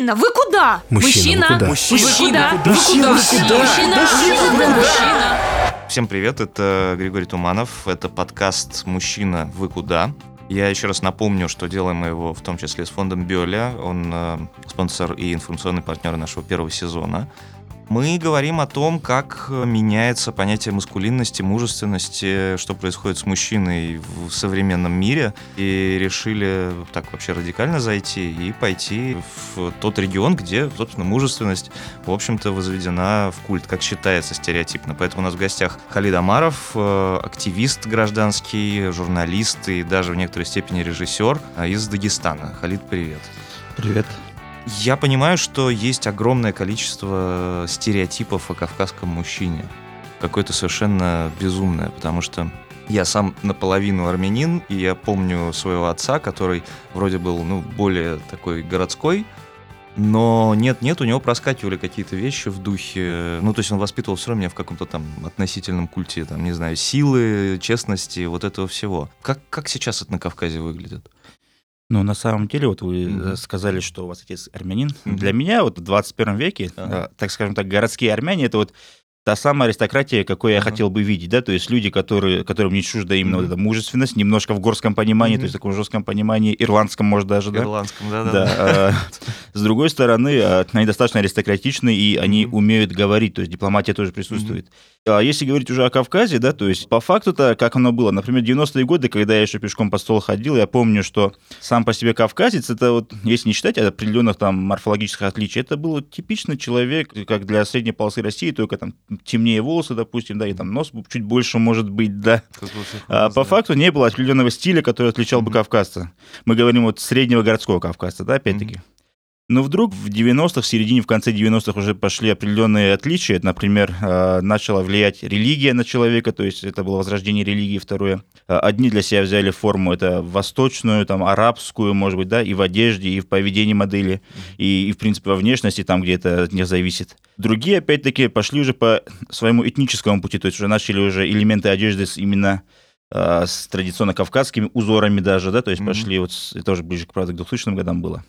Мужчина, вы куда? Мужчина, вы куда? Мужчина, вы куда? Мужчина, вы куда? Мужчина, Мужчина, вы куда? Мужчина. Всем привет, это Григорий Туманов, это подкаст «Мужчина, вы куда?». Я еще раз напомню, что делаем мы его в том числе с фондом Биоля, он э, спонсор и информационный партнер нашего первого сезона. Мы говорим о том, как меняется понятие маскулинности, мужественности, что происходит с мужчиной в современном мире. И решили так вообще радикально зайти и пойти в тот регион, где, собственно, мужественность, в общем-то, возведена в культ, как считается стереотипно. Поэтому у нас в гостях Халид Амаров, э, активист гражданский, журналист и даже в некоторой степени режиссер э, из Дагестана. Халид, привет. Привет. Я понимаю, что есть огромное количество стереотипов о кавказском мужчине. Какое-то совершенно безумное, потому что я сам наполовину армянин, и я помню своего отца, который вроде был, ну, более такой городской, но нет-нет, у него проскакивали какие-то вещи в духе... Ну, то есть он воспитывал все равно меня в каком-то там относительном культе, там, не знаю, силы, честности, вот этого всего. Как, как сейчас это на Кавказе выглядит? Ну, на самом деле, вот вы Мгм. сказали, что у вас отец армянин. Мгм. Для меня вот в 21 веке, э, так скажем так, городские армяне, это вот та самая аристократия, какой я хотел бы видеть, да, то есть люди, которые, которым не чужда именно Мгм. вот эта мужественность, немножко в горском понимании, Мгм. то есть таком жестком понимании, ирландском, может, даже, да? Ирландском, да-да. Да. а, С другой стороны, а, они достаточно аристократичны, и они умеют говорить, то есть дипломатия тоже присутствует. А если говорить уже о Кавказе, да, то есть по факту-то, как оно было, например, 90-е годы, когда я еще пешком по столу ходил, я помню, что сам по себе кавказец, это вот, если не считать определенных там морфологических отличий, это был типичный человек, как для средней полосы России, только там темнее волосы, допустим, да, и там нос чуть больше может быть, да. А по факту не было определенного стиля, который отличал бы кавказца. Мы говорим вот среднего городского кавказца, да, опять-таки. Но вдруг в 90-х, в середине, в конце 90-х уже пошли определенные отличия. Например, э, начала влиять религия на человека, то есть это было возрождение религии второе. Э, Одни для себя взяли форму, это восточную, там, арабскую, может быть, да, и в одежде, и в поведении модели, и, и, в принципе, во внешности, там, где это от них зависит. Другие, опять-таки, пошли уже по своему этническому пути, то есть уже начали уже элементы одежды с именно э, с традиционно кавказскими узорами даже, да, то есть Мгм. пошли вот, это уже ближе, правда, к 2000 годам было.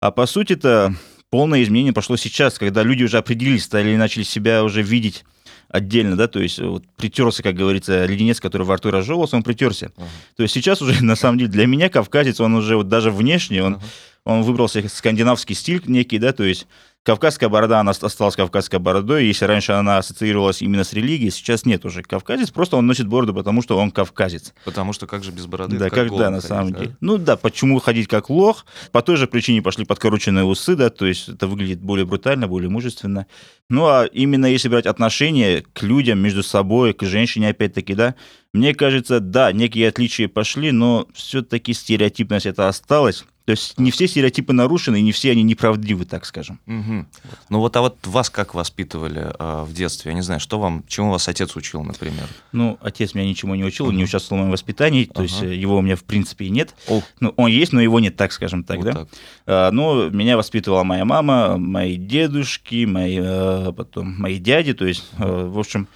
А по сути это полное изменение пошло сейчас, когда люди уже определились, стали начали себя уже видеть отдельно, да, то есть вот притерся, как говорится, леденец, который во рту разжевывался, он притерся. Ага. То есть сейчас уже, на самом деле, для меня кавказец, он уже вот даже внешне, он, Ага. он выбрал себе скандинавский стиль некий, да, то есть кавказская борода, она осталась кавказской бородой, если раньше она ассоциировалась именно с религией, сейчас нет уже. Кавказец, просто он носит бороду, потому что он кавказец. Потому что как же без бороды? Да, как как, да, на ходить, самом да? деле. Ну да, почему ходить как лох? По той же причине пошли подкороченные усы, да, то есть это выглядит более брутально, более мужественно. Ну а именно если брать отношения к людям между собой, к женщине опять-таки, да, мне кажется, да, некие отличия пошли, но все-таки стереотипность это осталась. То есть не все стереотипы нарушены, и не все они неправдивы, так скажем. Мгм. Ну вот, а вот вас как воспитывали а, в детстве? Я не знаю, что вам, чему вас отец учил, например? Ну, отец меня ничему не учил, Ага. не участвовал в моем воспитании, то есть Ага. э, его у меня в принципе и нет. О, Ну, он есть, но его нет, так скажем так, вот да. так. А, Ну, меня воспитывала моя мама, мои дедушки, мои, э, потом мои дяди, то есть, э, в общем,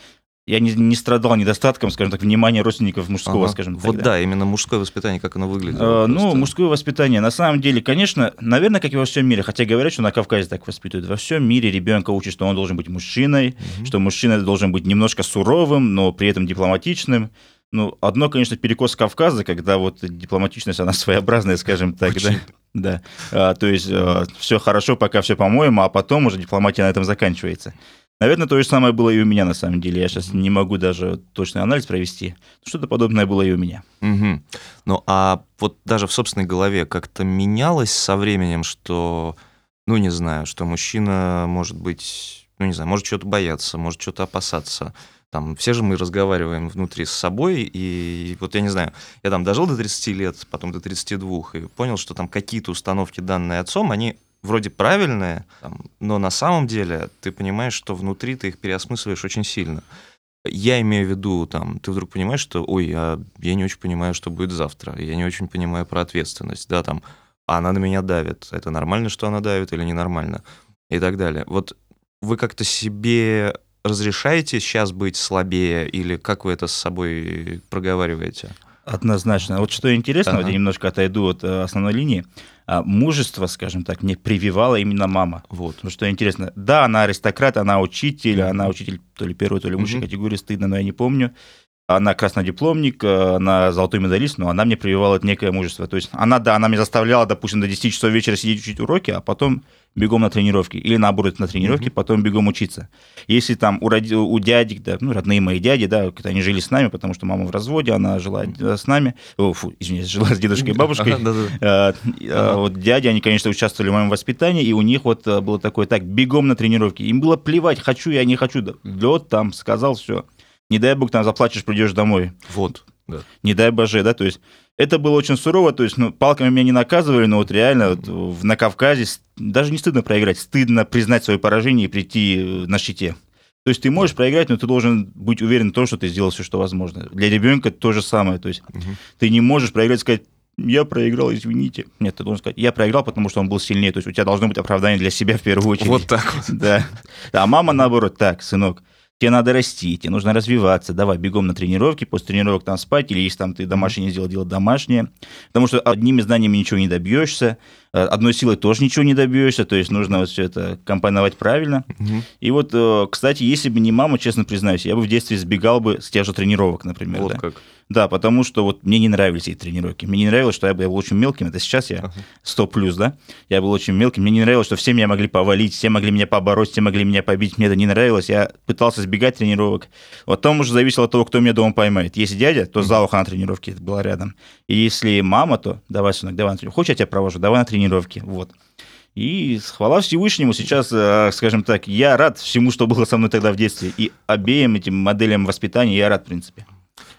я не, не страдал недостатком, скажем так, внимания родственников мужского, Ага. скажем так. Вот да. именно мужское воспитание, как оно выглядит. Э, Ну, мужское воспитание, на самом деле, конечно, наверное, как и во всем мире, хотя говорят, что на Кавказе так воспитывают, во всем мире ребенка учат, что он должен быть мужчиной, что мужчина должен быть немножко суровым, но при этом дипломатичным. Ну, одно, конечно, перекос Кавказа, когда вот дипломатичность, она своеобразная, скажем так, да. Очень. Да. А, то есть все хорошо, пока все по-моему, а потом уже дипломатия на этом заканчивается. Наверное, то же самое было и у меня на самом деле. Я сейчас не могу даже точный анализ провести. Что-то подобное было и у меня. Мгм. Ну, а вот даже в собственной голове как-то менялось со временем, что, ну, не знаю, что мужчина может быть, ну, не знаю, может что-то бояться, может что-то опасаться. Там, все же мы разговариваем внутри с собой, и вот я не знаю, я там дожил до 30 лет, потом до 32, и понял, что там какие-то установки, данные отцом, они вроде правильные, там, но на самом деле ты понимаешь, что внутри ты их переосмысливаешь очень сильно. Я имею в виду, там, ты вдруг понимаешь, что, ой, я, я не очень понимаю, что будет завтра, я не очень понимаю про ответственность, да, там, а она на меня давит, это нормально, что она давит или ненормально, и так далее. Вот вы как-то себе разрешаете сейчас быть слабее, или как вы это с собой проговариваете? Однозначно. Вот что интересно, ага. вот я немножко отойду от э, основной линии. А, мужество, скажем так, мне прививала именно мама. Вот. Ну что интересно. Да, она аристократ, она учитель, она учитель то ли первой, то ли высшей угу. категории, стыдно, но я не помню она краснодипломник, э, она золотой медалист, но она мне прививала некое мужество. То есть она, да, она меня заставляла, допустим, до 10 часов вечера сидеть учить уроки, а потом бегом на тренировки. Или наоборот, на тренировки, mm-hmm. потом бегом учиться. Если там у, роди... у дядек, да, ну, родные мои дяди, да, они жили с нами, потому что мама в разводе, она жила с нами, о, фу, извиняюсь, жила с дедушкой и бабушкой. А, вот дяди, они, конечно, участвовали в моем воспитании, и у них вот э, было такое, так, бегом на тренировки. Им было плевать, хочу я, не хочу. Лед там, сказал, все не дай бог там заплачешь, придешь домой. Вот. Да. Не дай боже, да, то есть это было очень сурово, то есть ну, палками меня не наказывали, но вот реально вот, на Кавказе даже не стыдно проиграть, стыдно признать свое поражение и прийти э, на щите. То есть ты можешь проиграть, но ты должен быть уверен в том, что ты сделал все, что возможно. Для ребенка то же самое, то есть угу. ты не можешь проиграть и сказать, я проиграл, извините. Нет, ты должен сказать, я проиграл, потому что он был сильнее. То есть у тебя должно быть оправдание для себя в первую очередь. Вот так вот. Да. А мама наоборот, так, сынок, тебе надо расти, тебе нужно развиваться, давай бегом на тренировки, после тренировок там спать, или если там ты домашнее не сделал, делать домашнее, потому что одними знаниями ничего не добьешься, э, одной силой тоже ничего не добьешься, то есть нужно вот все это компоновать правильно. Угу. И вот, э, кстати, если бы не мама, честно признаюсь, я бы в детстве сбегал бы с тех же тренировок, например. Вот да? как. Да, потому что вот мне не нравились эти тренировки. Мне не нравилось, что я был очень мелким. Это сейчас я 100 плюс, да? Я был очень мелким. Мне не нравилось, что все меня могли повалить, все могли меня побороть, все могли меня побить. Мне это не нравилось. Я пытался избегать тренировок. Вот там уже зависело от того, кто меня дома поймает. Если дядя, то за ухо на тренировке была рядом. И если мама, то давай, сынок, давай на тренировку. Хочешь, я тебя провожу? Давай на тренировки. Вот. И хвала Всевышнему, сейчас, э, скажем так, я рад всему, что было со мной тогда в детстве. И обеим этим моделям воспитания я рад, в принципе.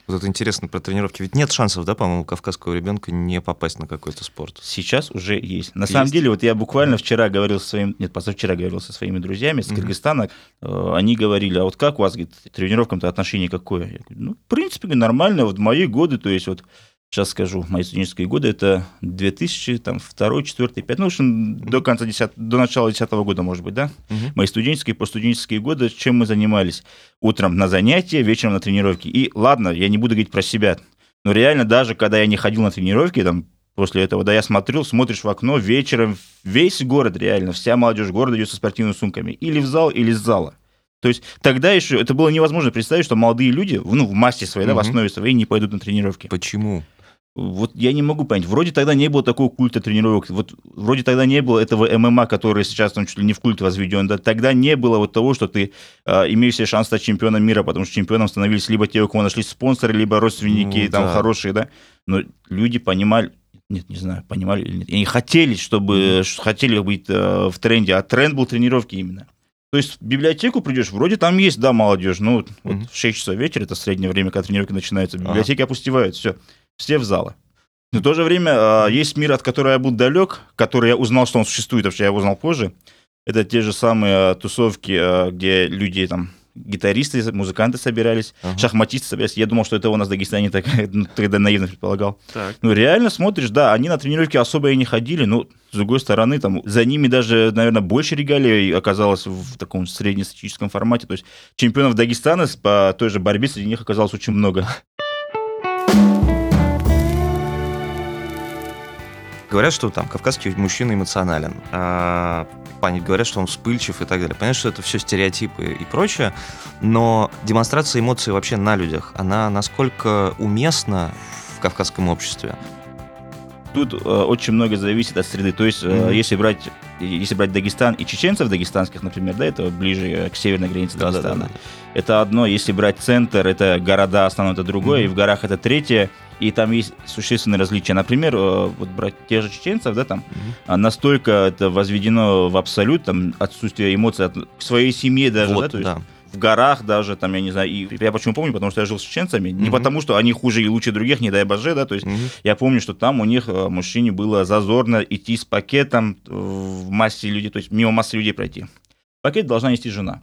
Вот это интересно про тренировки. Ведь нет шансов, да, по-моему, кавказского ребенка не попасть на какой-то спорт. Сейчас уже есть. На есть? самом деле, вот я буквально вчера говорил со своим, нет, позавчера говорил со своими друзьями с Кыргызстана. Mm-hmm. Они говорили, а вот как у вас, говорит, тренировкам-то отношение какое? Я говорю, ну, в принципе, нормально. Вот мои годы, то есть вот сейчас скажу, мои студенческие годы, это 2000, там, 2, 4, 5, ну, в общем, до конца 10, до начала 10 года, может быть, да? Угу. Мои студенческие, постуденческие годы, чем мы занимались? Утром на занятия, вечером на тренировки. И ладно, я не буду говорить про себя, но реально даже, когда я не ходил на тренировки, там, после этого, да, я смотрел, смотришь в окно, вечером весь город реально, вся молодежь города идет со спортивными сумками. Или в зал, или из зала. То есть тогда еще это было невозможно представить, что молодые люди, ну, в массе своей, угу. да, в основе своей не пойдут на тренировки. Почему? Вот я не могу понять. Вроде тогда не было такого культа тренировок. Вот вроде тогда не было этого ММА, который сейчас там чуть ли не в культ возведен. Да? Тогда не было вот того, что ты э, имеешь себе шанс стать чемпионом мира, потому что чемпионом становились либо те, у кого нашлись спонсоры, либо родственники ну, там да. хорошие, да. Но люди понимали, нет, не знаю, понимали или нет. Они хотели, чтобы хотели быть э, в тренде, а тренд был тренировки именно. То есть в библиотеку придешь, вроде там есть, да, молодежь, ну, mm-hmm. вот в 6 часов вечера, это среднее время, когда тренировки начинаются, библиотеки ага. опустевают, все все в залы. Но в то же время а, есть мир, от которого я был далек, который я узнал, что он существует, вообще я его узнал позже. Это те же самые а, тусовки, а, где люди там гитаристы, музыканты собирались, ага. шахматисты собирались. Я думал, что это у нас в Дагестане так, ну, тогда наивно предполагал. Так. Ну, реально смотришь, да, они на тренировки особо и не ходили, но, с другой стороны, там, за ними даже, наверное, больше регалий оказалось в таком среднестатистическом формате. То есть чемпионов Дагестана по той же борьбе среди них оказалось очень много. Говорят, что там кавказский мужчина эмоционален. А, говорят, что он вспыльчив и так далее. Понятно, что это все стереотипы и прочее, но демонстрация эмоций вообще на людях, она насколько уместна в кавказском обществе? Тут э, очень много зависит от среды. То есть, mm-hmm. если брать если брать Дагестан и чеченцев дагестанских, например, да, это ближе э, к северной границе Дагестана. Да, да, да, да. Это одно. Если брать центр, это города основное, это другое, mm-hmm. и в горах это третье и там есть существенные различия. Например, э, вот брать тех же чеченцев, да, там mm-hmm. настолько это возведено в абсолют, там отсутствие эмоций от, к своей семье даже, вот, да, то есть да. в горах даже, там, я не знаю, и я почему помню, потому что я жил с чеченцами, mm-hmm. не потому что они хуже и лучше других, не дай боже, да, то есть mm-hmm. я помню, что там у них э, мужчине было зазорно идти с пакетом в массе людей, то есть мимо массы людей пройти. Пакет должна нести жена.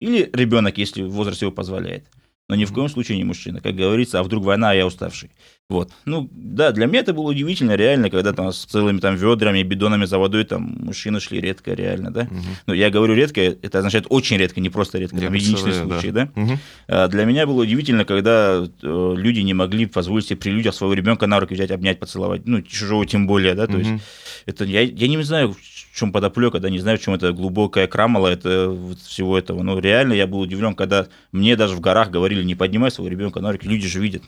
Или ребенок, если возраст его позволяет. Но ни в коем случае не мужчина. Как говорится, а вдруг война, а я уставший. Вот. Ну, да, для меня это было удивительно, реально, когда там с целыми там ведрами, бидонами за водой там мужчины шли редко, реально, да. Угу. Ну, я говорю редко, это означает очень редко, не просто редко, я там единичные случаи, да. да? Угу. А для меня было удивительно, когда э, люди не могли позволить себе при людях своего ребенка на руки взять, обнять, поцеловать, ну, чужого тем более, да, то угу. есть это, я, я не знаю, в чем подоплека, да, не знаю, в чем это глубокая крамола это, вот, всего этого, но реально я был удивлен, когда мне даже в горах говорили, не поднимай своего ребенка на руки, люди же видят,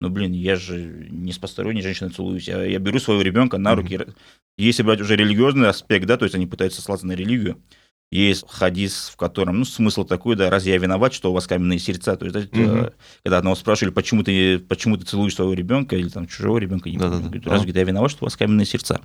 ну, блин, я же не с посторонней женщиной целуюсь. Я, я беру своего ребенка на руки. Mm-hmm. Если брать уже религиозный аспект, да, то есть они пытаются ссылаться на религию, есть хадис, в котором, ну, смысл такой, да, разве я виноват, что у вас каменные сердца? То есть, mm-hmm. когда одного спрашивали, почему ты, почему ты целуешь своего ребенка или там чужого ребенка, не помню, разве я виноват, что у вас каменные сердца?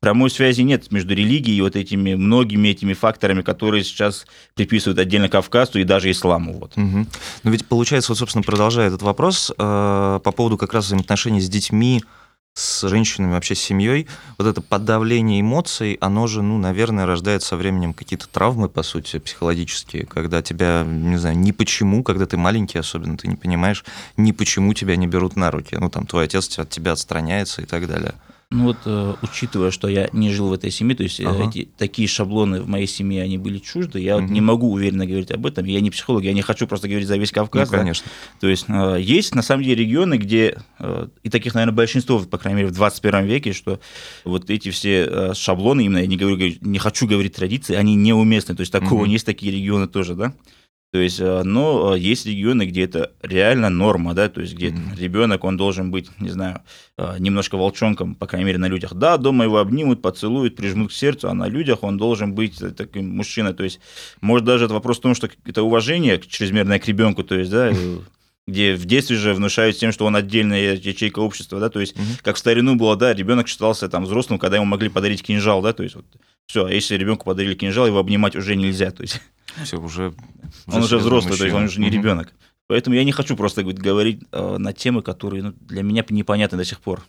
Прямой связи нет между религией и вот этими многими этими факторами, которые сейчас приписывают отдельно Кавказу и даже исламу. Вот. Угу. Но ведь получается, вот, собственно, продолжая этот вопрос, э, по поводу как раз взаимоотношений с детьми, с женщинами, вообще с семьей, вот это подавление эмоций, оно же, ну, наверное, рождает со временем какие-то травмы, по сути, психологические, когда тебя, не знаю, ни почему, когда ты маленький особенно, ты не понимаешь, ни почему тебя не берут на руки. Ну, там, твой отец от тебя отстраняется и так далее. Ну вот, э, учитывая, что я не жил в этой семье, то есть э, ага. эти такие шаблоны в моей семье, они были чужды, я угу. вот не могу уверенно говорить об этом, я не психолог, я не хочу просто говорить за весь Кавказ. Ну, конечно. Да? То есть э, есть, на самом деле, регионы, где, и таких, наверное, большинство, по крайней мере, в 21 веке, что вот эти все шаблоны, именно я не, говорю, не хочу говорить традиции, они неуместны, то есть такого угу. есть такие регионы тоже, да. То есть, э, но э, есть регионы, где это реально норма, да, то есть где mm-hmm. ребенок, он должен быть, не знаю, э, немножко волчонком, по крайней мере, на людях. Да, дома его обнимут, поцелуют, прижмут к сердцу, а на людях он должен быть таким мужчиной. То есть, может, даже это вопрос в том, что это уважение чрезмерное к ребенку, то есть, да, где в детстве же внушают тем, что он отдельная ячейка общества, да, то есть, угу. как в старину было, да, ребенок считался там взрослым, когда ему могли подарить кинжал, да, то есть, вот, все, а если ребенку подарили кинжал, его обнимать уже нельзя, то есть. Все, уже... Он уже взрослый, мужчина. то есть он уже не угу. ребенок. Поэтому я не хочу просто говорить э, на темы, которые ну, для меня непонятны до сих пор.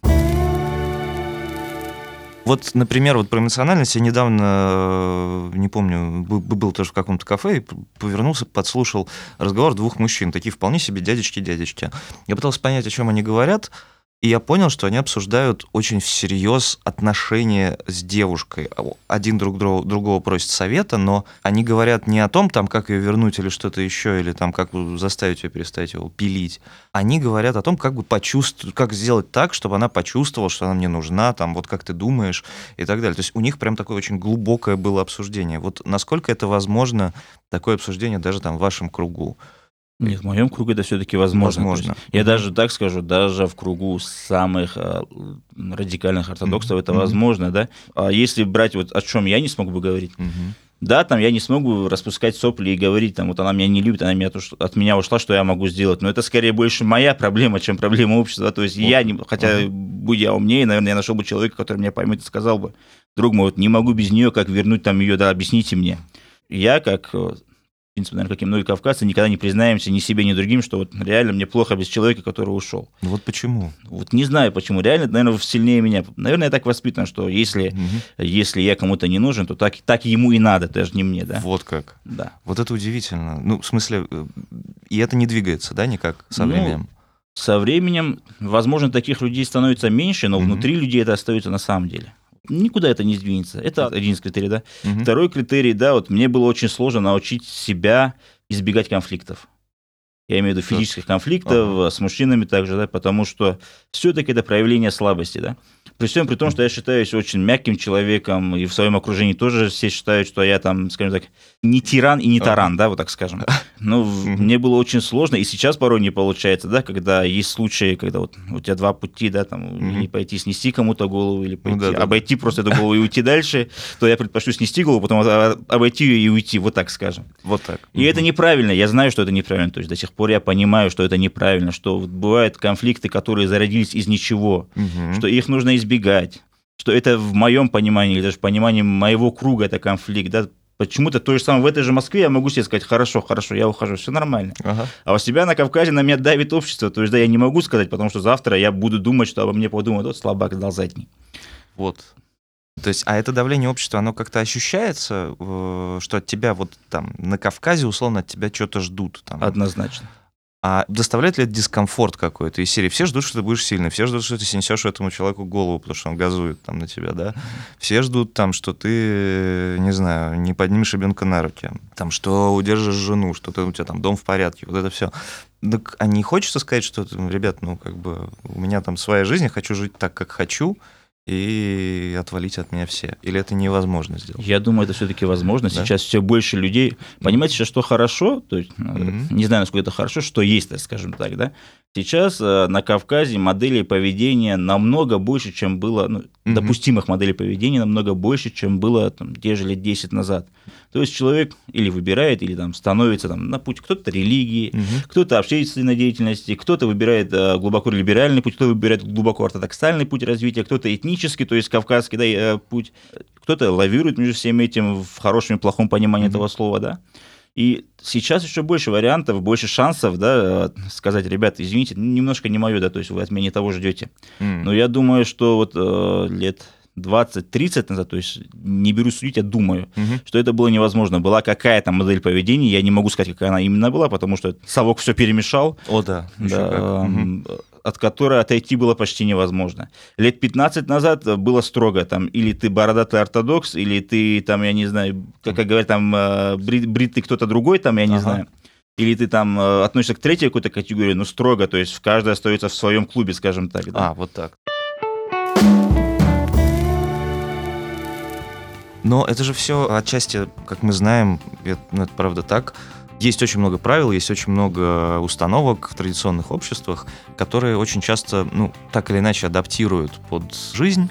Вот, например, вот про эмоциональность. Я недавно, э, не помню, был тоже в каком-то кафе и повернулся, подслушал разговор двух мужчин, такие вполне себе дядечки-дядечки. Я пытался понять, о чем они говорят, и я понял, что они обсуждают очень всерьез отношения с девушкой. Один друг другого просит совета, но они говорят не о том, там, как ее вернуть или что-то еще, или там, как заставить ее перестать его пилить. Они говорят о том, как бы почувствовать, как сделать так, чтобы она почувствовала, что она мне нужна, там, вот как ты думаешь и так далее. То есть у них прям такое очень глубокое было обсуждение. Вот насколько это возможно, такое обсуждение даже там в вашем кругу? Нет, в моем кругу это все-таки возможно. возможно. Есть, я даже так скажу, даже в кругу самых а, радикальных ортодоксов mm-hmm. это возможно, да. А если брать вот о чем я не смог бы говорить, mm-hmm. да, там я не смогу распускать сопли и говорить, там вот она меня не любит, она меня, от меня ушла, что я могу сделать. Но это скорее больше моя проблема, чем проблема общества. То есть вот. я не, хотя uh-huh. будь я умнее, наверное, я нашел бы человека, который меня поймет и сказал бы, друг мой, вот не могу без нее, как вернуть там ее, да, объясните мне. Я как принципе, наверное, как и многие кавказцы, никогда не признаемся ни себе, ни другим, что вот реально мне плохо без человека, который ушел. Ну вот почему? Вот не знаю почему. Реально, наверное, сильнее меня. Наверное, я так воспитан, что если, угу. если я кому-то не нужен, то так, так ему и надо, даже не мне, да. Вот как. Да. Вот это удивительно. Ну, в смысле, э, и это не двигается, да, никак со ну, временем? Со временем, возможно, таких людей становится меньше, но угу. внутри людей это остается на самом деле никуда это не сдвинется. Это один из критерий, да. Угу. Второй критерий, да, вот мне было очень сложно научить себя избегать конфликтов. Я имею в виду физических конфликтов ага. с мужчинами также, да, потому что все-таки это проявление слабости, да. При всем при том, что я считаюсь очень мягким человеком, и в своем окружении тоже все считают, что я там, скажем так, не тиран и не таран, да, вот так скажем. Но мне было очень сложно, и сейчас порой не получается, да, когда есть случаи, когда вот у тебя два пути, да, там, или пойти снести кому-то голову, или ну пойти, обойти просто эту голову и уйти дальше, то я предпочту снести голову, потом обойти ее и уйти, вот так скажем. Вот так. И это неправильно, я знаю, что это неправильно, то есть до сих пор я понимаю, что это неправильно, что бывают конфликты, которые зародились из ничего, что их нужно избегать избегать, что это в моем понимании, или даже в понимании моего круга это конфликт, да, Почему-то то же самое в этой же Москве я могу себе сказать, хорошо, хорошо, я ухожу, все нормально. Ага. А у себя на Кавказе на меня давит общество. То есть, да, я не могу сказать, потому что завтра я буду думать, что обо мне подумают, вот слабак дал задний. Вот. То есть, а это давление общества, оно как-то ощущается, что от тебя вот там на Кавказе, условно, от тебя что-то ждут? Там? Однозначно. А доставляет ли это дискомфорт какой-то из серии? Все ждут, что ты будешь сильный, все ждут, что ты снесешь этому человеку голову, потому что он газует там на тебя, да? Все ждут там, что ты, не знаю, не поднимешь ребенка на руки, там, что удержишь жену, что ты, у тебя там дом в порядке, вот это все. Так а не хочется сказать, что, ребят, ну, как бы, у меня там своя жизнь, я хочу жить так, как хочу, и отвалить от меня все? Или это невозможно сделать? Я думаю, это все-таки возможно. Да? Сейчас все больше людей. Понимаете, сейчас что хорошо, то есть, mm-hmm. не знаю, насколько это хорошо, что есть, скажем так, да. Сейчас э, на Кавказе моделей поведения намного больше, чем было, ну, mm-hmm. допустимых моделей поведения намного больше, чем было там, те же лет 10 назад. То есть человек или выбирает, или там становится там, на путь кто-то религии, mm-hmm. кто-то общественной деятельности, кто-то выбирает э, глубоко либеральный путь, кто-то выбирает глубоко ортодоксальный путь развития, кто-то этнический, то есть кавказский да, э, путь, кто-то лавирует между всем этим в хорошем и плохом понимании mm-hmm. этого слова, да. И сейчас еще больше вариантов, больше шансов, да, сказать, ребята, извините, немножко не мое, да, то есть вы от меня не того ждете. Mm. Но я думаю, что вот э, лет 20-30 назад, то есть не беру судить, а думаю, угу. что это было невозможно. Была какая-то модель поведения, я не могу сказать, какая она именно была, потому что совок все перемешал. О, да. да угу. От которой отойти было почти невозможно. Лет 15 назад было строго, там, или ты бородатый ортодокс, или ты, там, я не знаю, как, как говорят, там, э, брит, бритый кто-то другой, там, я не ага. знаю. Или ты там э, относишься к третьей какой-то категории, но строго, то есть каждый остается в своем клубе, скажем так. Да? А, вот так. Но это же все отчасти, как мы знаем, это, ну, это правда так, есть очень много правил, есть очень много установок в традиционных обществах, которые очень часто, ну, так или иначе адаптируют под жизнь.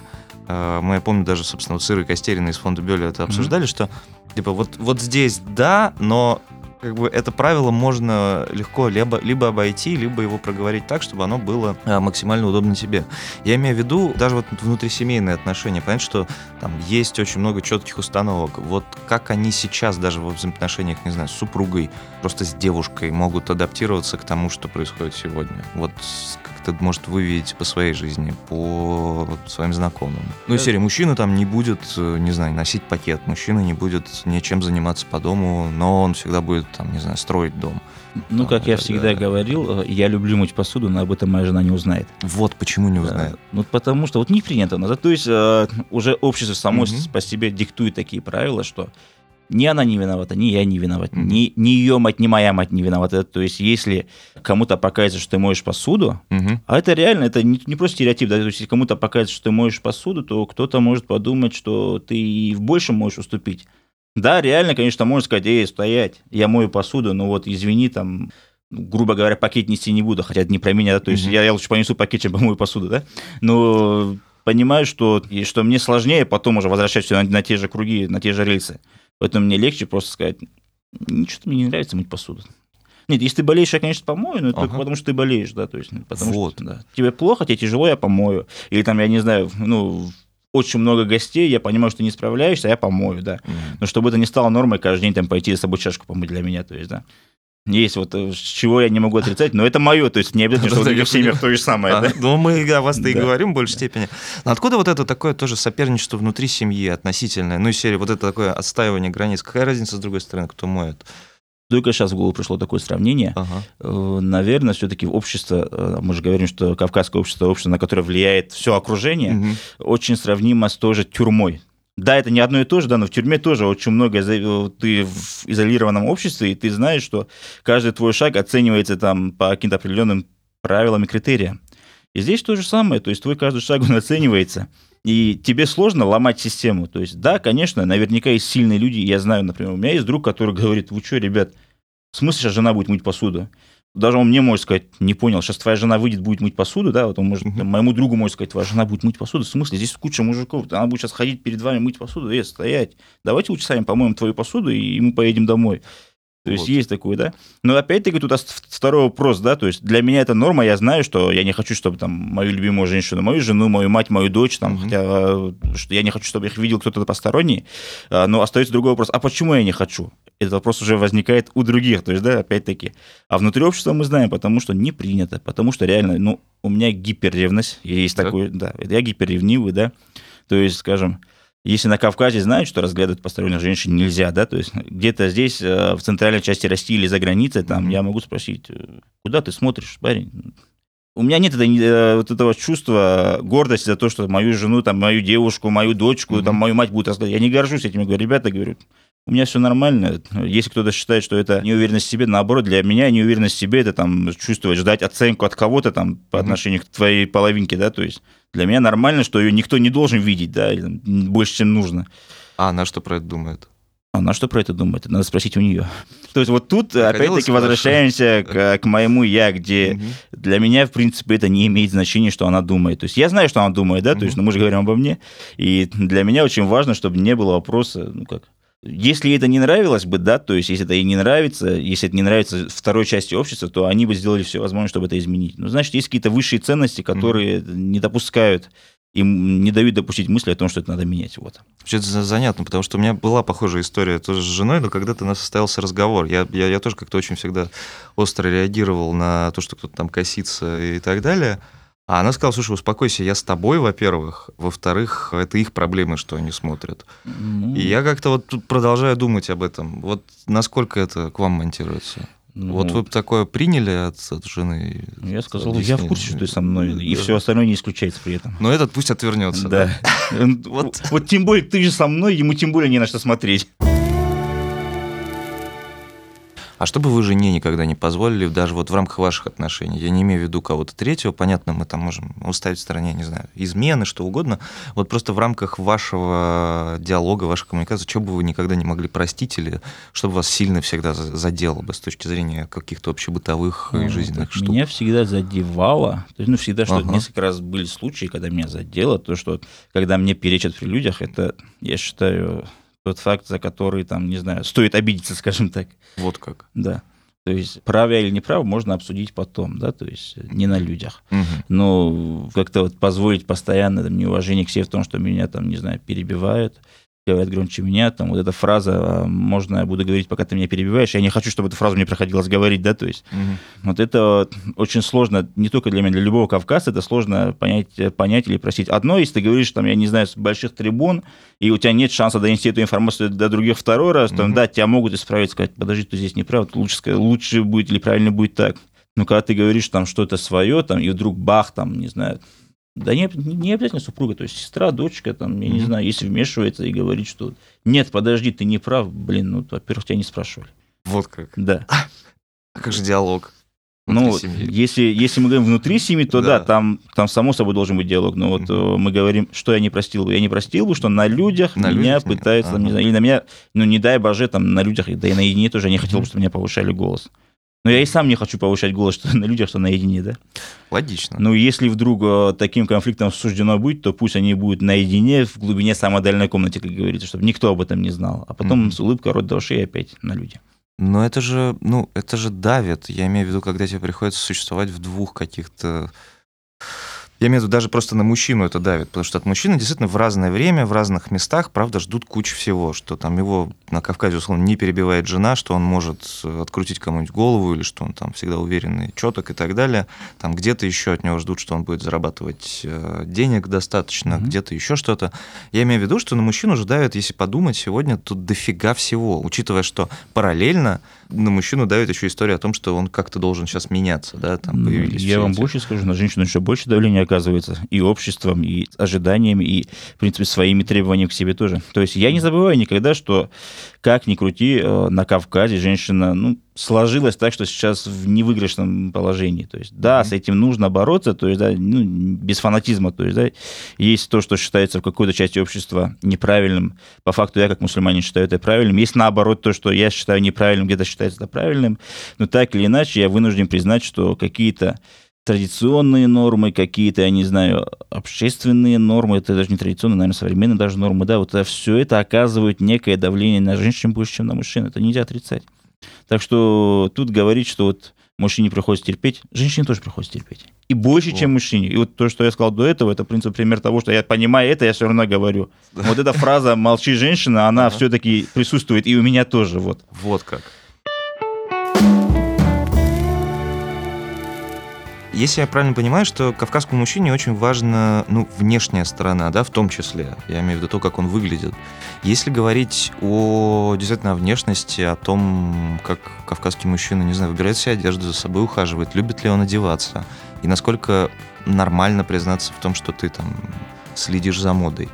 Э, мы, я помню, даже, собственно, вот Сыры Костерина из фонда Бёля это обсуждали, mm-hmm. что, типа, вот, вот здесь да, но как бы это правило можно легко либо, либо обойти, либо его проговорить так, чтобы оно было а, максимально удобно тебе. Я имею в виду даже вот внутрисемейные отношения. Понятно, что там есть очень много четких установок. Вот как они сейчас даже во взаимоотношениях, не знаю, с супругой, просто с девушкой могут адаптироваться к тому, что происходит сегодня. Вот как-то, может, вы видите по своей жизни, по своим знакомым. Ну, и серии, мужчина там не будет, э, не знаю, носить пакет, мужчина не будет ничем заниматься по дому, но он всегда будет, там, не знаю, строить дом. Ну, там, как я всегда далее. говорил, э, я люблю мыть посуду, но об этом моя жена не узнает. Вот почему не узнает. Да. Ну, потому что вот не принято. То есть э, уже общество само угу. по себе диктует такие правила, что ни она не виновата, ни я не виноват, mm-hmm. ни, ни ее мать, ни моя мать не виновата. То есть, если кому-то покажется, что ты моешь посуду, mm-hmm. а это реально, это не, не просто стереотип, да, то есть, если кому-то покажется, что ты моешь посуду, то кто-то может подумать, что ты и в большем можешь уступить. Да, реально, конечно, можно сказать, эй, стоять, я мою посуду, но вот извини, там, грубо говоря, пакет нести не буду, хотя это не про меня, да, то есть mm-hmm. я, я лучше понесу пакет, чем помою посуду, да, но понимаю, что, и что мне сложнее потом уже возвращать все на, на те же круги, на те же рельсы. Поэтому мне легче просто сказать, ничего мне не нравится мыть посуду. Нет, если ты болеешь, я, конечно, помою, но это ага. только потому, что ты болеешь, да, то есть, потому вот. что да, тебе плохо, тебе тяжело, я помою. Или там, я не знаю, ну, очень много гостей, я понимаю, что ты не справляешься, а я помою, да. Mm. Но чтобы это не стало нормой каждый день там пойти с собой чашку помыть для меня, то есть, да. Есть вот, э, чего я не могу отрицать, но это мое, то есть не обязательно, что в других семьях то же самое. А, Ну, мы о вас-то и говорим в большей степени. Откуда вот это такое тоже соперничество внутри семьи относительное? Ну, из серии вот это такое отстаивание границ. Какая разница, с другой стороны, кто моет? Только сейчас в голову пришло такое сравнение. Ага. Э, наверное, все-таки общество, э, мы же говорим, что кавказское общество, общество, на которое влияет все окружение, угу. очень сравнимо с той же тюрьмой. Да, это не одно и то же, да, но в тюрьме тоже очень много ты в изолированном обществе, и ты знаешь, что каждый твой шаг оценивается там по каким-то определенным правилам и критериям. И здесь то же самое, то есть твой каждый шаг он оценивается, и тебе сложно ломать систему. То есть, да, конечно, наверняка есть сильные люди, я знаю, например, у меня есть друг, который говорит, вы что, ребят, в смысле сейчас жена будет мыть посуду? Даже он мне может сказать, не понял, сейчас твоя жена выйдет, будет мыть посуду, да, вот он может, uh-huh. моему другу может сказать, твоя жена будет мыть посуду, в смысле, здесь куча мужиков, она будет сейчас ходить перед вами мыть посуду, эй, стоять, давайте лучше сами помоем твою посуду, и мы поедем домой. То есть вот. есть такое, да. Но опять-таки тут второй вопрос, да, то есть для меня это норма, я знаю, что я не хочу, чтобы там мою любимую женщину, мою жену, мою мать, мою дочь, там, угу. хотя что я не хочу, чтобы их видел кто-то посторонний, а, но остается другой вопрос, а почему я не хочу? Этот вопрос уже возникает у других, то есть, да, опять-таки. А внутри общества мы знаем, потому что не принято, потому что реально, ну, у меня гиперревность, есть так? такой, да, я гиперревнивый, да, то есть, скажем, если на Кавказе знают, что разглядывать посторонних женщин нельзя, да, то есть где-то здесь, э, в центральной части России или за границей, там, я могу спросить, э, куда ты смотришь, парень? У меня нет этого, э, вот этого чувства гордости за то, что мою жену, там, мою девушку, мою дочку, mm-hmm. там, мою мать будут разглядывать. Я не горжусь этим, я говорю, ребята, говорю, у меня все нормально. Если кто-то считает, что это неуверенность в себе, наоборот, для меня неуверенность в себе это там чувствовать, ждать оценку от кого-то там по отношению mm-hmm. к твоей половинке, да, то есть для меня нормально, что ее никто не должен видеть, да, больше, чем нужно. А она что про это думает? Она что про это думает? Надо спросить у нее. То есть вот тут, опять-таки, возвращаемся к, к моему «я», где угу. для меня, в принципе, это не имеет значения, что она думает. То есть я знаю, что она думает, да, угу. то есть, но мы же говорим обо мне, и для меня очень важно, чтобы не было вопроса, ну как, если это не нравилось бы, да, то есть если это ей не нравится, если это не нравится второй части общества, то они бы сделали все возможное, чтобы это изменить. Ну, значит, есть какие-то высшие ценности, которые mm-hmm. не допускают им не дают допустить мысли о том, что это надо менять. Вот. Это занятно, потому что у меня была похожая история тоже с женой, но когда-то у нас состоялся разговор. Я, я, я тоже как-то очень всегда остро реагировал на то, что кто-то там косится и так далее. А она сказала, слушай, успокойся, я с тобой, во-первых. Во-вторых, это их проблемы, что они смотрят. Ну... И я как-то вот тут продолжаю думать об этом. Вот насколько это к вам монтируется? Ну, вот вы бы такое приняли от, от жены? Я сказал, я в курсе, что ты со мной, и все остальное не исключается при этом. Но этот пусть отвернется. Да. Вот тем более ты же со мной, ему тем более не на что смотреть. А что бы вы жене никогда не позволили, даже вот в рамках ваших отношений? Я не имею в виду кого-то третьего, понятно, мы там можем уставить в стороне, не знаю, измены, что угодно. Вот просто в рамках вашего диалога, вашей коммуникации, что бы вы никогда не могли простить или что бы вас сильно всегда задело бы с точки зрения каких-то общебытовых и жизненных штук? Меня всегда задевало, то есть, ну, всегда, что ага. несколько раз были случаи, когда меня задело, то, что когда мне перечат при людях, это, я считаю, тот факт, за который, там, не знаю, стоит обидеться, скажем так. Вот как. Да. То есть право или неправо можно обсудить потом, да, то есть не на людях. Угу. Но как-то вот позволить постоянно там, неуважение к себе в том, что меня там, не знаю, перебивают, говорят громче меня, там вот эта фраза, «А, можно я буду говорить, пока ты меня перебиваешь, я не хочу, чтобы эту фразу мне приходилось говорить, да, то есть угу. вот это очень сложно, не только для меня, для любого кавказа, это сложно понять, понять или просить. Одно, если ты говоришь, там, я не знаю, с больших трибун, и у тебя нет шанса донести эту информацию до других второй раз, там, угу. да, тебя могут исправить, сказать, подожди, ты здесь неправ, лучше, лучше будет или правильно будет так. Но когда ты говоришь там что-то свое, там, и вдруг бах, там, не знаю, да не, не обязательно супруга, то есть сестра, дочка, там, я mm-hmm. не знаю, если вмешивается и говорит, что нет, подожди, ты не прав, блин, ну, во-первых, тебя не спрашивали. Вот как. Да. А как же диалог? Ну, если, если мы говорим внутри семьи, то да, да там, там само собой должен быть диалог. Но вот mm-hmm. мы говорим, что я не простил бы. Я не простил бы, что на людях на меня людях пытаются, ага. не знаю, или на меня, ну не дай боже, там на людях, да и наедине тоже я не хотел бы, чтобы меня повышали голос. Но я и сам не хочу повышать голос что на людях, что наедине, да? Логично. Ну, если вдруг э, таким конфликтом суждено быть, то пусть они будут наедине в глубине самой дальней комнаты, как говорится, чтобы никто об этом не знал. А потом mm-hmm. с улыбкой рот до ушей опять на люди. Но это же, ну, это же давит. Я имею в виду, когда тебе приходится существовать в двух каких-то я имею в виду, даже просто на мужчину это давит, потому что от мужчины действительно в разное время, в разных местах, правда, ждут кучу всего, что там его на Кавказе, условно, не перебивает жена, что он может открутить кому-нибудь голову, или что он там всегда уверенный, четок и так далее. Там где-то еще от него ждут, что он будет зарабатывать э, денег достаточно, mm-hmm. где-то еще что-то. Я имею в виду, что на мужчину же давит, если подумать, сегодня тут дофига всего, учитывая, что параллельно на мужчину давит еще история о том, что он как-то должен сейчас меняться, да, там появились. Я вам эти... больше скажу, на женщину еще больше давления оказывается и обществом, и ожиданиями, и, в принципе, своими требованиями к себе тоже. То есть я не забываю никогда, что как ни крути, э, на Кавказе женщина, ну, сложилась так, что сейчас в невыигрышном положении. То есть, да, mm-hmm. с этим нужно бороться, то есть, да, ну, без фанатизма. То есть, да, есть то, что считается в какой-то части общества неправильным. По факту я, как мусульманин, считаю это правильным. Есть, наоборот, то, что я считаю неправильным, где-то считается это правильным. Но так или иначе, я вынужден признать, что какие-то традиционные нормы, какие-то, я не знаю, общественные нормы, это даже не традиционные, наверное, современные даже нормы, да, вот это все это оказывает некое давление на женщин больше, чем на мужчин, это нельзя отрицать. Так что тут говорить, что вот мужчине приходится терпеть, женщине тоже приходится терпеть. И больше, вот. чем мужчине. И вот то, что я сказал до этого, это, в принципе, пример того, что я понимаю это, я все равно говорю. Вот эта фраза «молчи, женщина», она все-таки присутствует и у меня тоже. Вот, вот как. Если я правильно понимаю, что кавказскому мужчине очень важна, ну, внешняя сторона, да, в том числе. Я имею в виду то, как он выглядит. Если говорить о, действительно, о внешности, о том, как кавказский мужчина, не знаю, выбирает себе одежду, за собой ухаживает, любит ли он одеваться, и насколько нормально признаться в том, что ты там следишь за модой.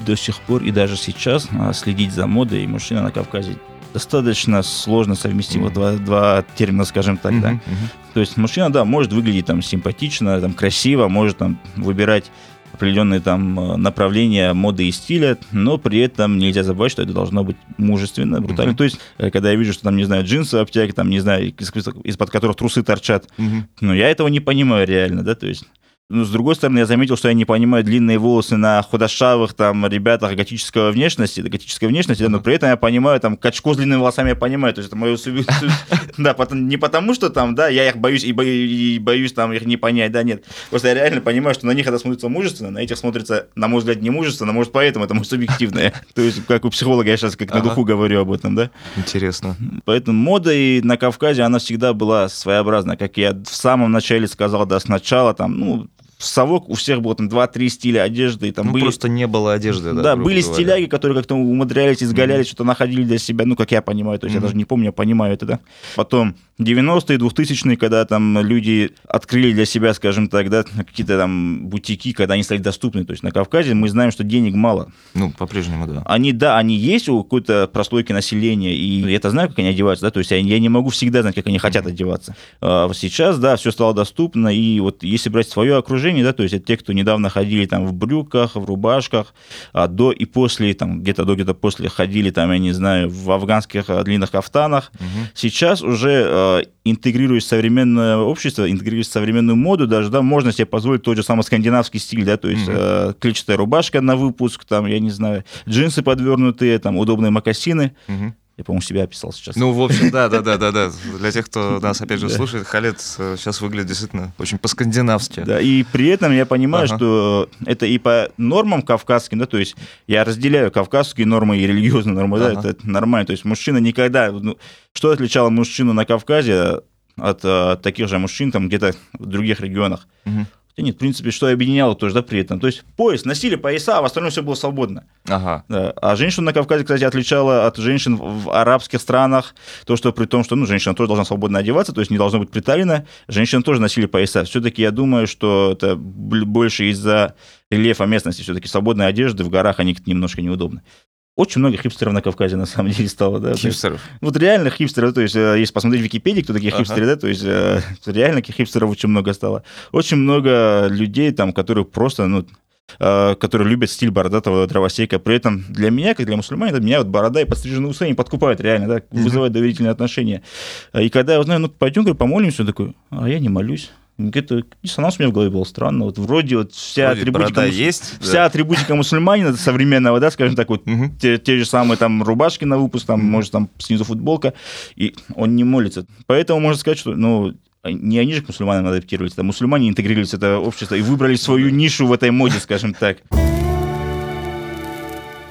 До сих пор и даже сейчас а, следить за модой мужчина на Кавказе достаточно сложно совместимо mm-hmm. два, два термина, скажем так, mm-hmm. да. Mm-hmm. То есть мужчина, да, может выглядеть там симпатично, там красиво, может там выбирать определенные там э, направления моды и стиля, но при этом нельзя забывать, что это должно быть мужественно, брутально. Mm-hmm. То есть, э, когда я вижу, что там, не знаю, джинсы в обтяге, там, не знаю, из-под которых трусы торчат, mm-hmm. ну, я этого не понимаю реально, да, то есть ну, с другой стороны, я заметил, что я не понимаю длинные волосы на худошавых там ребятах готического внешности, готической внешности, uh-huh. но при этом я понимаю, там, качко с длинными волосами я понимаю, то есть это мое Да, не потому что там, да, я их боюсь и боюсь там их не понять, да, нет. Просто я реально понимаю, что на них это смотрится мужественно, на этих смотрится, на мой взгляд, не мужественно, может, поэтому это может субъективное. То есть, как у психолога я сейчас как на духу говорю об этом, да. Интересно. Поэтому мода и на Кавказе, она всегда была своеобразная, как я в самом начале сказал, да, сначала там, ну, совок у всех было там 2-3 стиля одежды. И там ну, были... просто не было одежды, да? Да, были говоря. стиляги, которые как-то умудрялись, изгалялись, mm-hmm. что-то находили для себя, ну, как я понимаю, то есть mm-hmm. я даже не помню, я понимаю это, да. Потом 90-е, 2000-е, когда там люди открыли для себя, скажем так, да, какие-то там бутики, когда они стали доступны. То есть на Кавказе мы знаем, что денег мало. Ну, по-прежнему, да. Они, да, они есть у какой-то прослойки населения, и я это знаю, как они одеваются, да, то есть я, я не могу всегда знать, как они хотят одеваться. А сейчас, да, все стало доступно, и вот если брать свое окружение, да, то есть это те, кто недавно ходили там в брюках, в рубашках, а до и после, там где-то до, где-то после ходили там, я не знаю, в афганских а, длинных кафтанах. Угу. Сейчас уже а, интегрируясь в современное общество, интегрируясь в современную моду, даже, да, можно себе позволить тот же самый скандинавский стиль, да, то есть mm-hmm. э, клетчатая рубашка на выпуск, там, я не знаю, джинсы подвернутые, там, удобные мокасины. Mm-hmm. Я, по-моему, себя описал сейчас. Ну, в общем, да, да, да, да, да. Для тех, кто нас опять же слушает, Халет э, сейчас выглядит действительно очень по-скандинавски. Да, и при этом я понимаю, ага. что это и по нормам кавказским, да, то есть я разделяю кавказские нормы и религиозные нормы, ага. да, это, это нормально. То есть мужчина никогда, ну, что отличало мужчину на Кавказе от, от э, таких же мужчин там где-то в других регионах? Угу. Хотя нет, в принципе, что объединяло тоже, да, при этом. То есть пояс, носили пояса, а в остальном все было свободно. Ага. Да. А женщину на Кавказе, кстати, отличала от женщин в арабских странах то, что при том, что ну, женщина тоже должна свободно одеваться, то есть не должно быть приталено, женщины тоже носили пояса. Все-таки я думаю, что это больше из-за рельефа местности. Все-таки свободные одежды в горах, они немножко неудобны. Очень много хипстеров на Кавказе, на самом деле, стало, да. Хипстеров? Есть, вот реально хипстеров, то есть, э, если посмотреть в Википедии, кто такие ага. хипстеры, да, то есть, э, реально хипстеров очень много стало. Очень много людей там, которые просто, ну, э, которые любят стиль бородатого дровосека. При этом для меня, как для мусульманина, меня вот борода и подстриженные усы не подкупают реально, да, вызывают доверительные отношения. И когда я узнаю, ну, пойдем, говорю, помолимся, он такой, а я не молюсь. Где-то диссонанс у меня в голове был странно. Вот вроде вот вся вроде атрибутика, мус... есть, вся да. атрибутика мусульманина современного, да, скажем так, вот угу. те, те же самые там рубашки на выпуск, там, может, там снизу футболка, и он не молится. Поэтому можно сказать, что, ну, не они же к мусульманам адаптировались, это мусульмане интегрировались в это общество и выбрали свою нишу в этой моде, скажем так.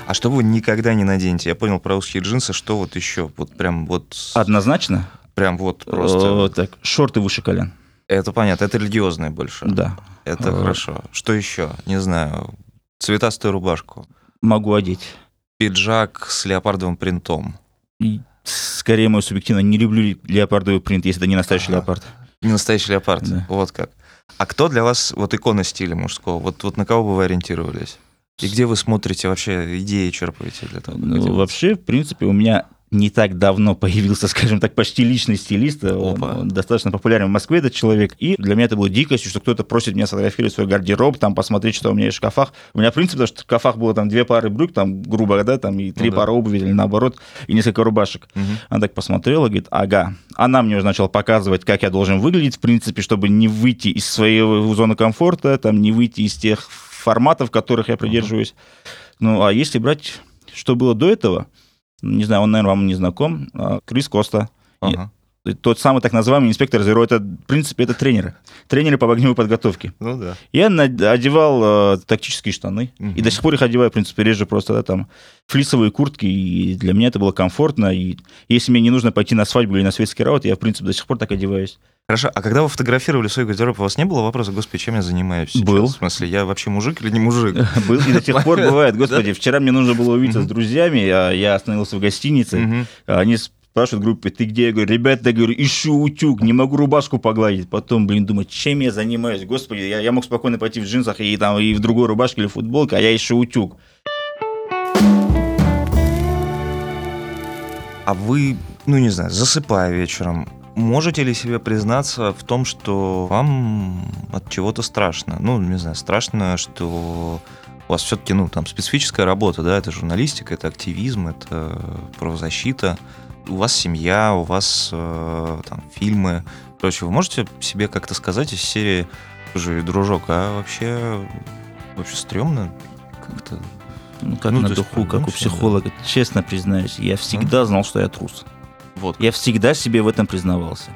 А что вы никогда не наденете? Я понял про русские джинсы, что вот еще? Вот прям вот... Однозначно? Прям вот просто... так, шорты выше колен. Это понятно, это религиозное больше. Да. Это хорошо. Что еще? Не знаю. Цветастую рубашку. Могу одеть. Пиджак с леопардовым принтом. И, скорее, мой субъективно, не люблю леопардовый принт, если это не настоящий ага. леопард. Не настоящий леопард, да. вот как. А кто для вас вот икона стиля мужского? Вот, вот на кого бы вы ориентировались? И где вы смотрите вообще, идеи черпаете для того? Ну, вообще, в принципе, у меня не так давно появился, скажем так, почти личный стилист. Он, он достаточно популярен в Москве, этот человек. И для меня это было дикостью, что кто-то просит меня сфотографировать свой гардероб, там, посмотреть, что у меня есть в шкафах. У меня, в принципе, в шкафах было там две пары брюк, там, грубо, да, там, и три ну, да. пары обуви, или наоборот, и несколько рубашек. Угу. Она так посмотрела, говорит, ага. Она мне уже начала показывать, как я должен выглядеть, в принципе, чтобы не выйти из своей зоны комфорта, там, не выйти из тех форматов, которых я придерживаюсь. Угу. Ну, а если брать, что было до этого, не знаю, он, наверное, вам не знаком, а, Крис Коста. Ага. Тот самый так называемый инспектор Zero, это, в принципе, это тренеры. Тренеры по огневой подготовке. Ну да. Я одевал э, тактические штаны, угу. и до сих пор их одеваю, в принципе, реже просто, да, там, флисовые куртки, и для меня это было комфортно, и если мне не нужно пойти на свадьбу или на светский раут, я, в принципе, до сих пор так одеваюсь. Хорошо, а когда вы фотографировали свой гардероб, у вас не было вопроса, господи, чем я занимаюсь сейчас? Был. В смысле, я вообще мужик или не мужик? Был и до тех пор бывает. Господи, вчера мне нужно было увидеться с друзьями, а я остановился в гостинице. Они спрашивают в группе, ты где? Я говорю, ребята, я говорю, ищу утюг, не могу рубашку погладить. Потом, блин, думаю, чем я занимаюсь? Господи, я, я мог спокойно пойти в джинсах и, там, и в другой рубашке или футболке, а я ищу утюг. А вы, ну не знаю, засыпая вечером, можете ли себе признаться в том, что вам от чего-то страшно? Ну, не знаю, страшно, что у вас все-таки, ну, там специфическая работа, да, это журналистика, это активизм, это правозащита. У вас семья, у вас э, там фильмы, прочее. Вы можете себе как-то сказать из серии, слушай, дружок, а вообще, вообще стрёмно как-то? Ну, как Ну, на духу, как у психолога. Честно признаюсь, я всегда знал, что я трус. Вот, Я всегда себе в этом признавался.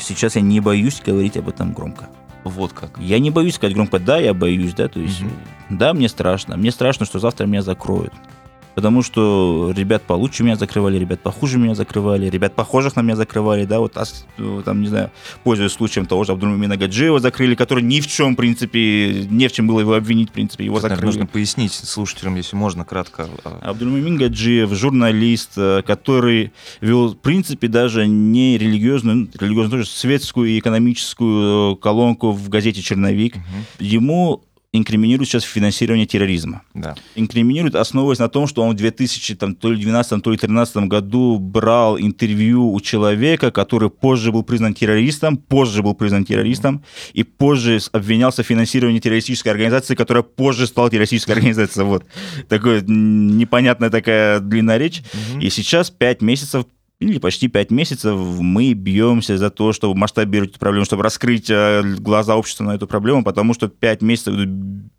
Сейчас я не боюсь говорить об этом громко. вот как. Я не боюсь сказать громко, да, я боюсь, да, то есть, Мгм. да, мне страшно. Мне страшно, что завтра меня закроют. Потому что ребят получше меня закрывали, ребят похуже меня закрывали, ребят похожих на меня закрывали, да, вот, ас- э, там, не знаю, пользуясь случаем того же Абдулмамина Гаджиева закрыли, который ни в чем, в принципе, не в чем было его обвинить, в принципе, его Вот, наверное, закрыли. нужно пояснить слушателям, если можно, кратко. а, Абдульмамин Гаджиев, журналист, э, который вел, в принципе, даже не религиозную, ну, религиозную, тоже светскую и экономическую э, колонку в газете «Черновик». мгм, Ему инкриминируют сейчас финансирование терроризма. Да. Инкриминируют, основываясь на том, что он в 2000, там, то ли 2012, то ли 2013 году брал интервью у человека, который позже был признан террористом, позже был признан террористом, и позже обвинялся в финансировании террористической организации, которая позже стала террористической организацией. Вот. Такое непонятная такая длинная речь. Мгм. И сейчас пять месяцев или почти пять месяцев мы бьемся за то, чтобы масштабировать эту проблему, чтобы раскрыть э, глаза общества на эту проблему, потому что пять месяцев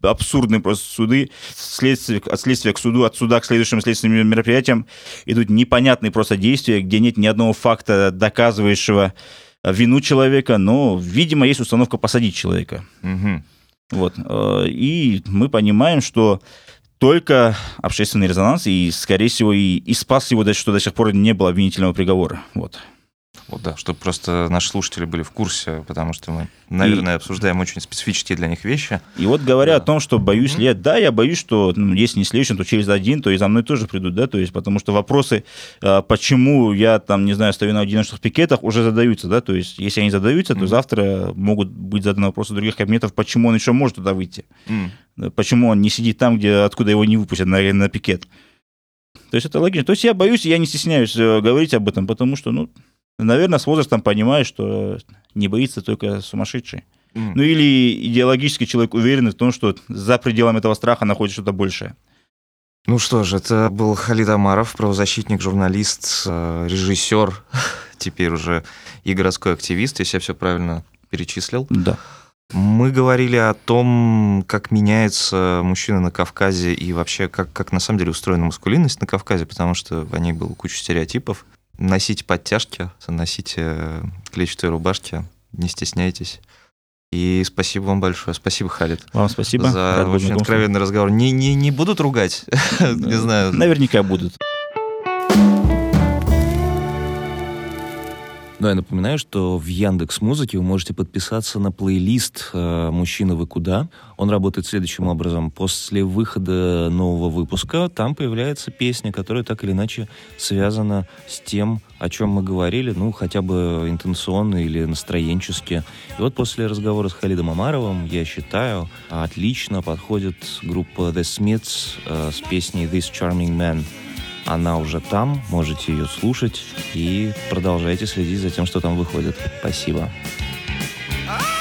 абсурдные просто суды, следствие, от следствия к суду, от суда к следующим следственным мероприятиям идут непонятные просто действия, где нет ни одного факта, доказывающего э, вину человека, но, видимо, есть установка посадить человека. Мгм. Вот. э, И мы понимаем, что только общественный резонанс, и, скорее всего, и, и спас его, что до сих пор не было обвинительного приговора. Вот. Вот, да, чтобы просто наши слушатели были в курсе, потому что мы, наверное, обсуждаем очень специфические для них вещи. И вот говоря Да. о том, что боюсь ли я, да, я боюсь, что ну, если не следующим, то через один, то и за мной тоже придут, да, то есть потому что вопросы, э, почему я там, не знаю, стою на одиночных пикетах, уже задаются, да, то есть если они задаются, то Мгм. завтра могут быть заданы вопросы других кабинетов, почему он еще может туда выйти. Да, почему он не сидит там, где, откуда его не выпустят на, на пикет. То есть это логично. То есть я боюсь, я не стесняюсь э, говорить об этом, потому что, ну, наверное, с возрастом понимаю, что не боится только сумасшедший. М. Ну или идеологический человек уверен в том, что за пределами этого страха находится что-то большее. Ну что ж, это был Халид Амаров, правозащитник, журналист, э, режиссер, теперь уже и городской активист, если я все правильно перечислил. Да. Мы говорили о том, как меняется мужчина на Кавказе и вообще, как, как на самом деле устроена маскулинность на Кавказе, потому что о ней было куча стереотипов. Носите подтяжки, носите клетчатые рубашки, не стесняйтесь. И спасибо вам большое. Спасибо, Халид, Вам спасибо. за Рад очень откровенный разговор. Не, не, не будут ругать? Не знаю. Наверняка будут. Ну, я напоминаю, что в Яндекс Музыке вы можете подписаться на плейлист э, «Мужчина, вы куда?». Он работает следующим образом. После выхода нового выпуска там появляется песня, которая так или иначе связана с тем, о чем мы говорили, ну, хотя бы интенционно или настроенчески. И вот после разговора с Халидом Амаровым, я считаю, отлично подходит группа The Smiths э, с песней «This Charming Man». Она уже там, можете ее слушать и продолжайте следить за тем, что там выходит. Спасибо. Country